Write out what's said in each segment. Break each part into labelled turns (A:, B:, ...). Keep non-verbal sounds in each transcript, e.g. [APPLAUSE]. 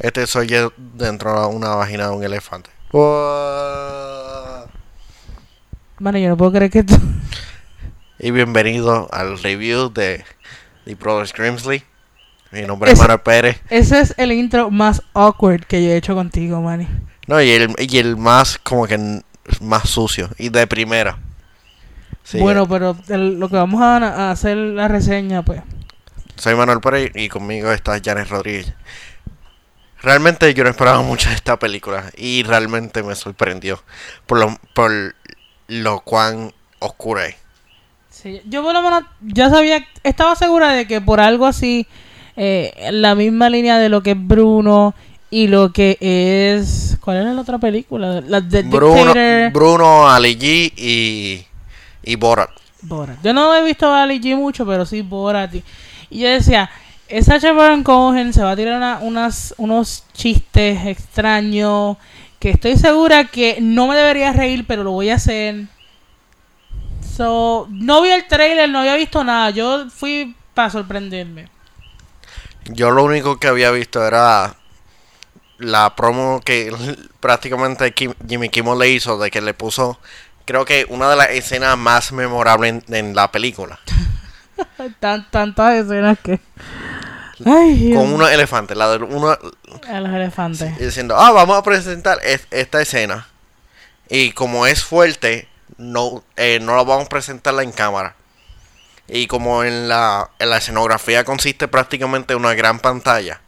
A: Este soy yo dentro de una vagina de un elefante. Wow.
B: Bueno, yo no puedo creer que tú...
A: Y bienvenido al review de The Brothers Grimsley. Mi nombre es
B: Ese-
A: Manuel Pérez.
B: Ese es el intro más awkward que yo he hecho contigo, Manny.
A: No, y el, y el más, como que más sucio. Y de primera. Sí,
B: Bueno, pero el- lo que vamos a, a hacer la reseña, pues.
A: Soy Manuel Pérez y conmigo está Janet Rodríguez. Realmente yo no esperaba mucho de esta película y realmente me sorprendió por lo, por lo cuán oscura es.
B: Sí, yo por lo menos ya sabía, estaba segura de que por algo así, eh, la misma línea de lo que es Bruno y lo que es... ¿Cuál era la otra película? La de
A: Bruno,
B: Dictator.
A: Bruno Ali G y, y Borat.
B: Borat. Yo no he visto a Ali G mucho, pero sí Borat. Y, y yo decía, esa Baron Cohen se va a tirar una- unas, unos chistes extraños que estoy segura que no me debería reír, pero lo voy a hacer. So, no vi el trailer, no había visto nada. Yo fui para sorprenderme.
A: Yo lo único que había visto era la promo que [LAUGHS] prácticamente Kim- Jimmy Kimmel le hizo de que le puso, creo que una de las escenas más memorables en, en la película. [LAUGHS]
B: Tan, tantas escenas que... Ay.
A: Con unos elefantes, la de uno
B: A los elefantes.
A: diciendo, ah, vamos a presentar es- esta escena. Y como es fuerte, no, eh, no la vamos a presentarla en cámara. Y como en la, en la escenografía consiste prácticamente en una gran pantalla.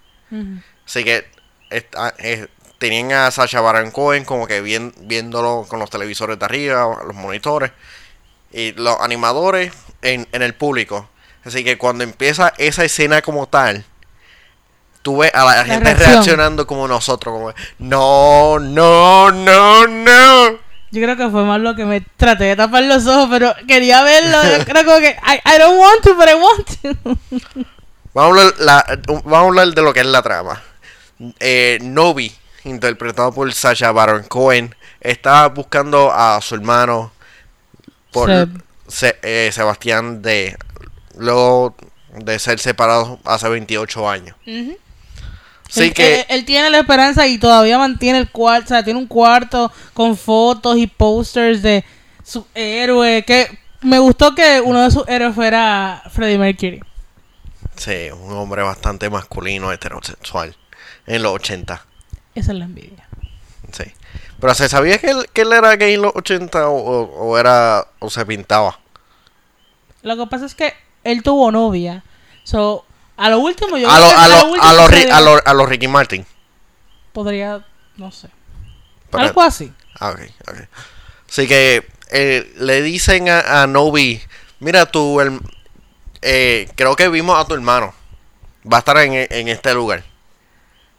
A: Así que esta- eh, tenían a Sacha Baron Cohen como que bien, viéndolo con los televisores de arriba, los monitores. Y los animadores en, en el público. Así que cuando empieza esa escena como tal, tú ves a la, gente
B: reacción.
A: reaccionando como nosotros, como no, no, no, no.
B: Yo creo que fue más lo que me traté de tapar los ojos, pero quería verlo. Yo creo como que I, I don't want to, but I want to. [LAUGHS]
A: Vamos a hablar, la- vamos a hablar de lo que es la trama. Eh, Novi, interpretado por Sacha Baron Cohen, está buscando a su hermano por. Se- eh, Sebastián de luego de ser separados hace 28 años. Así
B: él,
A: que
B: él- él tiene la esperanza y todavía mantiene el cuarto, o sea, tiene un cuarto con fotos y posters de su héroe. Que me gustó que uno de sus héroes fuera Freddie Mercury.
A: sí, un hombre bastante masculino, heterosexual en los 80.
B: Esa es la envidia.
A: Sí. Pero se sabía que él, que él era gay en los 80 o, o- o era o se pintaba.
B: Lo que pasa es que él tuvo novia. So, a lo último yo
A: A los a lo,
B: lo
A: a
B: le-
A: a los Ricky Martin.
B: podría, no sé.
A: Pero-
B: Algo así.
A: Ah, ok, ok. Así que eh, le dicen a, a Novi, mira tú, el, eh, creo que vimos a tu hermano. Va a estar en, en este lugar.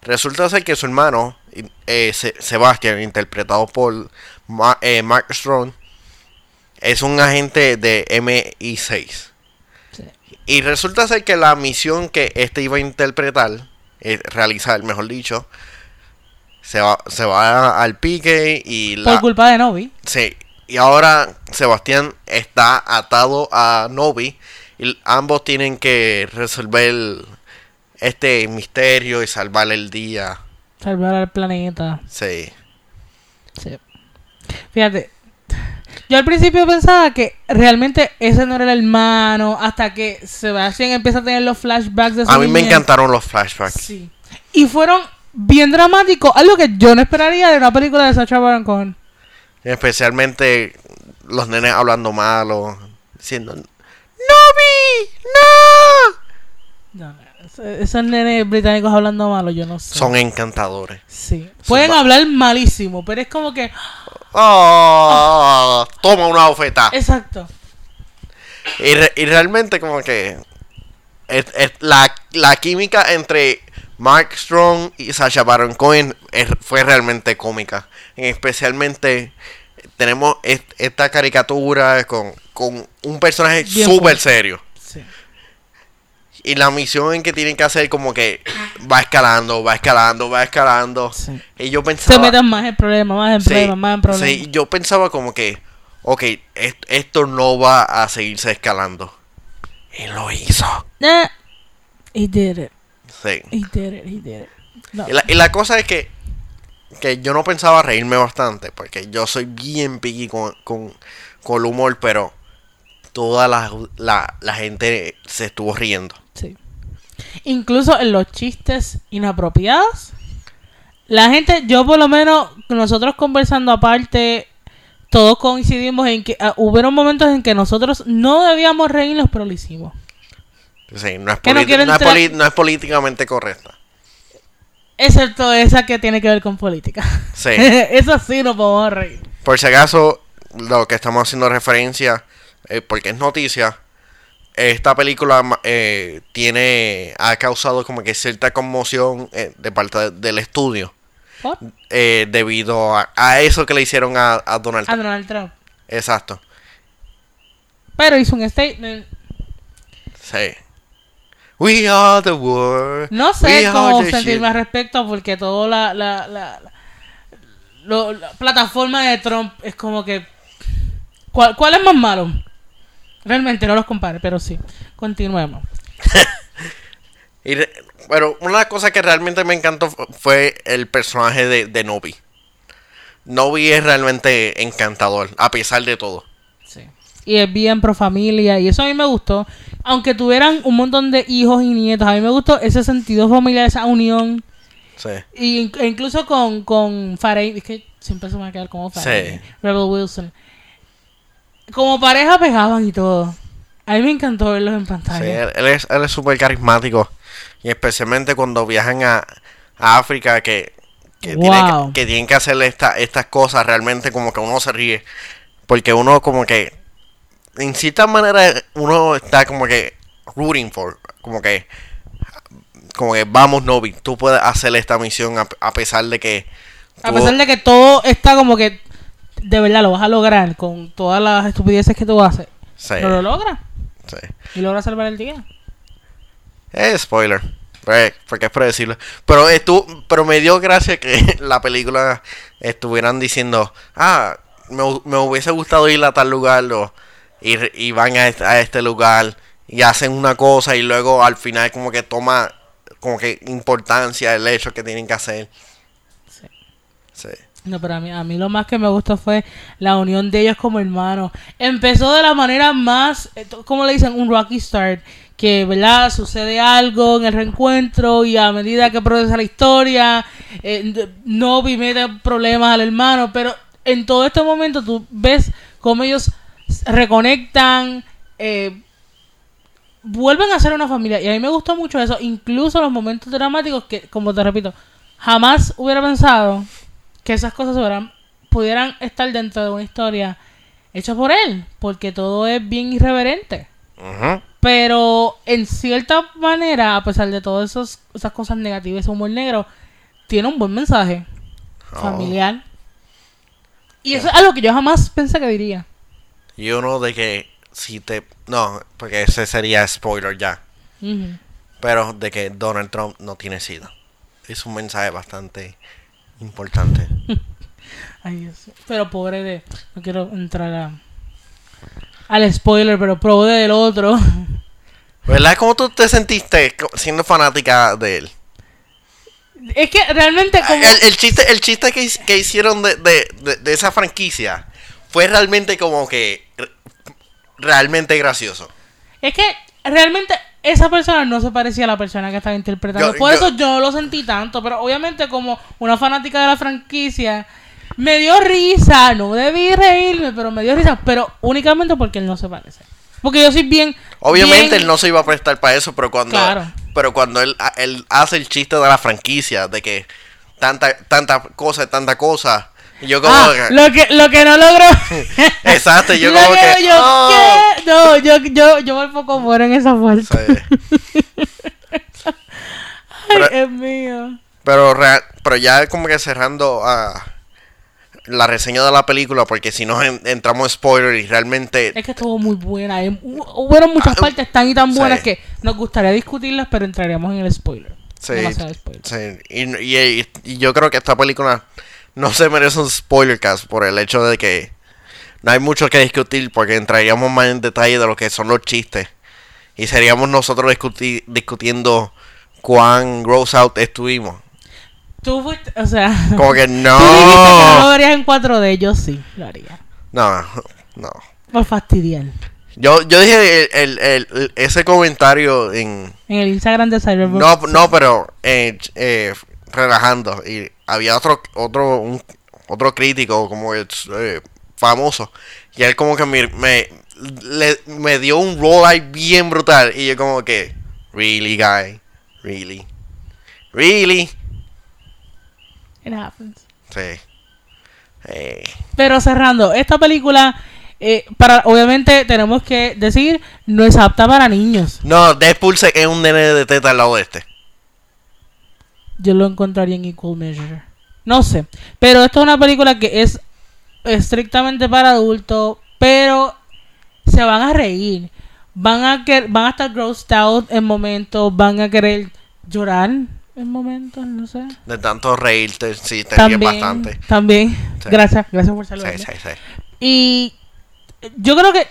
A: Resulta ser que su hermano, eh, Se- Sebastian, interpretado por Ma- eh, Mark Strong, es un agente de MI6.
B: Sí.
A: Y resulta ser que la misión que este iba a interpretar, eh, realizar, mejor dicho, se va, se va al pique y la...
B: Por culpa de Novi.
A: Sí, y ahora Sebastián está atado a Novi y ambos tienen que resolver este misterio y salvar el día.
B: Salvar al planeta.
A: Sí.
B: Sí. Fíjate, yo al principio pensaba que realmente ese no era el hermano, hasta que Sebastián empieza a tener los flashbacks de su
A: A mí me
B: niñez.
A: encantaron los flashbacks.
B: Sí. Y fueron bien dramáticos, algo que yo no esperaría de una película de Sacha Baron Cohen.
A: Especialmente los nenes hablando malo, diciendo ¡Novi! ¡No!
B: No, no, esos- nenes británicos hablando malo, yo no sé.
A: Son encantadores.
B: Sí. Pueden hablar malísimo, pero es como que...
A: ¡Oh! Toma una bofetada.
B: Exacto.
A: Y, re- y realmente como que es- es la, la química entre Mark Strong y Sacha Baron Cohen es- fue realmente cómica. Especialmente tenemos est- esta caricatura con, con un personaje súper serio.
B: Sí.
A: Y la misión en que tienen que hacer como que va escalando, va escalando, va escalando.
B: Sí.
A: Y yo
B: Se
A: pensaba...
B: meten más en problemas, más en
A: Sí,
B: problemas, más en problemas.
A: sí, yo pensaba como que, ok, est- esto no va a seguirse escalando. Y lo hizo.
B: Eh, he did it.
A: Sí.
B: He did it. He did it. No.
A: Y, la, y la cosa es que, que yo no pensaba reírme bastante, porque yo soy bien piqui con, con, con el humor, pero toda la, la, la gente se estuvo riendo.
B: Sí. Incluso en los chistes inapropiados, la gente, yo por lo menos, nosotros conversando aparte, todos coincidimos en que uh, hubieron momentos en que nosotros no debíamos reírnos, pero lo hicimos.
A: Sí, no es,
B: no
A: no es no políticamente correcta.
B: Excepto esa que tiene que ver con política.
A: Sí. [LAUGHS]
B: Eso sí nos podemos reír.
A: Por si acaso, lo que estamos haciendo referencia, eh, porque es noticia, esta película eh, tiene ha causado como que cierta conmoción eh, de parte de- del estudio eh, debido a, a eso que le hicieron a, a Donald
B: A
A: Trump.
B: Donald Trump.
A: Exacto.
B: Pero hizo un statement.
A: Sí. We are the world.
B: No sé cómo sentirme al respecto porque toda la, la, la, la plataforma de Trump es como que... ¿Cuál, cuál es más malo? Realmente no los compare, pero sí. Continuemos. [LAUGHS]
A: Y re- pero una cosa que realmente me encantó fu- fue el personaje de, de Nobi. Nobi es realmente encantador, a pesar de todo.
B: Sí. Y es bien pro familia y eso a mí me gustó. Aunque tuvieran un montón de hijos y nietos, a mí me gustó ese sentido familiar, esa unión.
A: Sí.
B: Y e incluso con, con Farey, es que siempre se me va a quedar como Farey,
A: Sí.
B: Rebel Wilson. Como pareja pegaban y todo. A mí me encantó verlos en
A: Sí,
B: pantalla.
A: él, él es él es súper carismático. Y especialmente cuando viajan a, a África, que, que, tienen
B: Wow.
A: que, que tienen que hacer esta, estas cosas, realmente como que uno se ríe. Porque uno como que, en cierta manera, uno está como que rooting for, como que, como que vamos Novi, tú puedes hacer esta misión a, a pesar de que...
B: A pesar de que todo está como que de verdad lo vas a lograr con todas las estupideces que tú haces.
A: Sí,
B: Pero lo logra.
A: sí.
B: Y logra salvar el día.
A: Es spoiler. pues, Porque es predecible. Pero estu pero me dio gracia que [LAUGHS] la película estuvieran diciendo, ah, me, hu- me hubiese gustado ir a tal lugar o, y, y van a este, a este lugar y hacen una cosa y luego al final como que toma como que importancia el hecho que tienen que hacer.
B: No, pero a mí, a mí lo más que me gustó fue la unión de ellos como hermanos. Empezó de la manera más, eh, como le dicen, un rocky start. Que, ¿verdad? Sucede algo en el reencuentro y a medida que progresa la historia, eh, Novi mete problemas al hermano. Pero en todo este momento tú ves cómo ellos reconectan, eh, vuelven a ser una familia. Y a mí me gustó mucho eso. Incluso los momentos dramáticos que, como te repito, jamás hubiera pensado que esas cosas pudieran estar dentro de una historia hecha por él, porque todo es bien irreverente. Pero en cierta manera, a pesar de todas esas cosas negativas, ese humor negro, tiene un buen mensaje
A: Oh.
B: familiar. Y eso es algo que yo jamás pensé que diría.
A: Y uno de que si te... No, porque ese sería spoiler ya. Pero de que Donald Trump no tiene sida. Es un mensaje bastante importante.
B: Ay, Dios. Pero pobre de... No quiero entrar a- al spoiler, pero pobre del otro. [LAUGHS]
A: ¿Verdad? ¿Cómo tú te sentiste siendo fanática de él?
B: Es que realmente como...
A: El, el chiste, el chiste que, que hicieron de, de- de- de esa franquicia fue realmente como que re- realmente gracioso.
B: Es que realmente esa persona no se parecía a la persona que estaba interpretando.
A: Yo-
B: Por
A: yo-
B: eso yo no lo sentí tanto. Pero obviamente como una fanática de la franquicia, me dio risa. No debí reírme, pero me dio risa. Pero únicamente porque él no se parece. Porque yo soy bien...
A: Obviamente
B: bien-
A: él no se iba a prestar para eso, pero cuando
B: Claro.
A: pero cuando él, él hace el chiste de la franquicia, de que tanta tanta cosa, tanta cosa, yo como
B: Ah,
A: que-
B: lo que lo que no logró [LAUGHS]
A: Exacto, yo [LAUGHS] como que,
B: yo,
A: oh.
B: ¿qué? no yo yo yo me poco muero en esa parte
A: Sí. [LAUGHS]
B: ay
A: pero-
B: es mío
A: Pero, pero ya como que cerrando a la reseña de la película, porque si no en- entramos en spoiler y realmente...
B: Es que estuvo muy buena. Hay- hu- Hubieron muchas
A: Ah,
B: partes tan y tan
A: sí.
B: buenas que nos gustaría discutirlas, pero entraríamos en el spoiler.
A: Sí,
B: spoiler.
A: sí, y, y- y yo creo que esta película no se merece un spoiler cast por el hecho de que no hay mucho que discutir porque entraríamos más en detalle de lo que son los chistes y seríamos nosotros discuti- discutiendo cuán gross out estuvimos.
B: Tú fuiste, o sea. [LAUGHS]
A: Como que
B: Tú dijiste que no lo
A: no.
B: verías en 4D, yo sí lo haría.
A: No, no.
B: Por fastidiar.
A: Yo, yo dije el, el- el- ese comentario en...
B: En el Instagram de Cyberpunk.
A: No, no, pero eh, eh, relajando. Y había otro otro un- otro crítico como eh, famoso. Y él como que me, me, le- me dio un roll eye bien brutal. Y yo como que... Really, guy. Really. Really.
B: It happens.
A: Sí. Eh,
B: Pero cerrando, esta película, eh, para obviamente tenemos que decir, no es apta para niños.
A: No, Deadpool es un nene de teta al lado de este.
B: Yo lo encontraría en equal measure. No sé. Pero esto es una película que es estrictamente para adultos, pero se van a reír. Van a quer- van a estar grossed out en momentos, van a querer llorar en momentos, no sé.
A: De tanto reírte, sí, te ríes
B: También,
A: bastante.
B: también.
A: Sí.
B: Gracias, gracias por
A: Sí,
B: saludarme.
A: sí, sí.
B: Y yo creo que,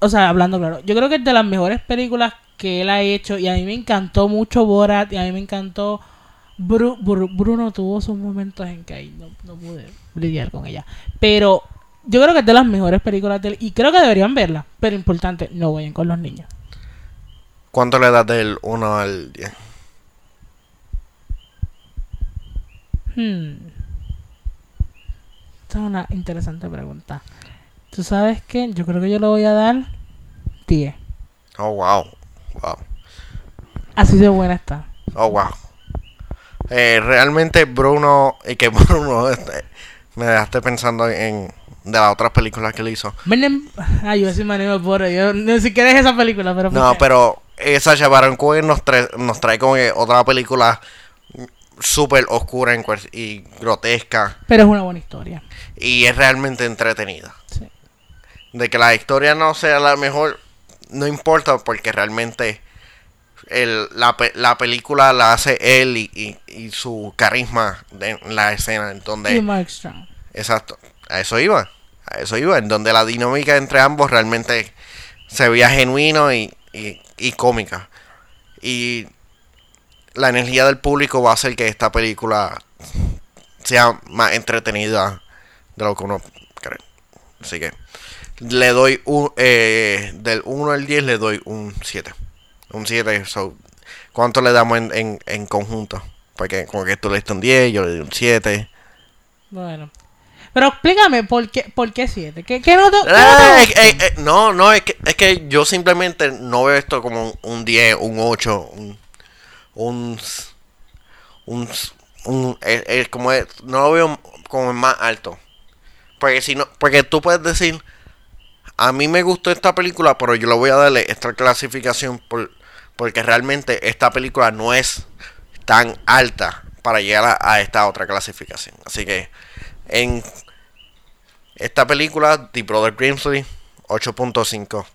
B: o sea, hablando claro, yo creo que es de las mejores películas que él ha hecho y a mí me encantó mucho Borat y a mí me encantó Bru- Bru- Bruno tuvo sus momentos en que ahí no, no pude lidiar con ella. Pero yo creo que es de las mejores películas de él y creo que deberían verla. Pero importante, no vayan con los niños.
A: ¿Cuánto le das del 1 al 10?
B: Hmm. Esta es una interesante pregunta. ¿Tú sabes qué? Yo creo que yo le voy a dar 10.
A: Oh, wow. Wow.
B: Así de buena está.
A: Oh, wow. Eh, realmente Bruno, y que [LAUGHS] Bruno, este, me dejaste pensando en de las otras películas que él hizo.
B: Ay, yo soy Manema Porro. Yo ni siquiera es esa película, pero.
A: No, pero esa Baron Cohen nos trae, nos trae con otra película súper oscura y grotesca
B: Pero es una buena historia.
A: y es realmente entretenida.
B: Sí.
A: De que la historia no sea la mejor, no importa porque realmente el- la, la película la hace él y, y- y su carisma en la escena en donde...
B: Y Mark Strong.
A: Exacto, a eso iba, a eso iba, en donde la dinámica entre ambos realmente se veía genuino y, y, y cómica. Y la energía del público va a hacer que esta película sea más entretenida de lo que uno cree. Así que le doy un, eh, del 1 al 10 le doy un 7. Un 7, so, ¿cuánto le damos en, en, en conjunto? Porque como que tú le diste un 10, yo le di un 7.
B: Bueno. Pero explícame, ¿por qué, por qué siete? ¿Qué, qué no te, qué no te
A: es- es- es- no, no, es que, es que yo simplemente no veo esto como un, un 10, un 8, un. Un. un, un- es- es como es- no lo veo como el más alto. Porque si no, porque tú puedes decir, a mí me gustó esta película, pero yo le voy a darle esta clasificación por, porque realmente esta película no es tan alta para llegar a, a esta otra clasificación. Así que en esta película, The Brother Grimsley, 8.5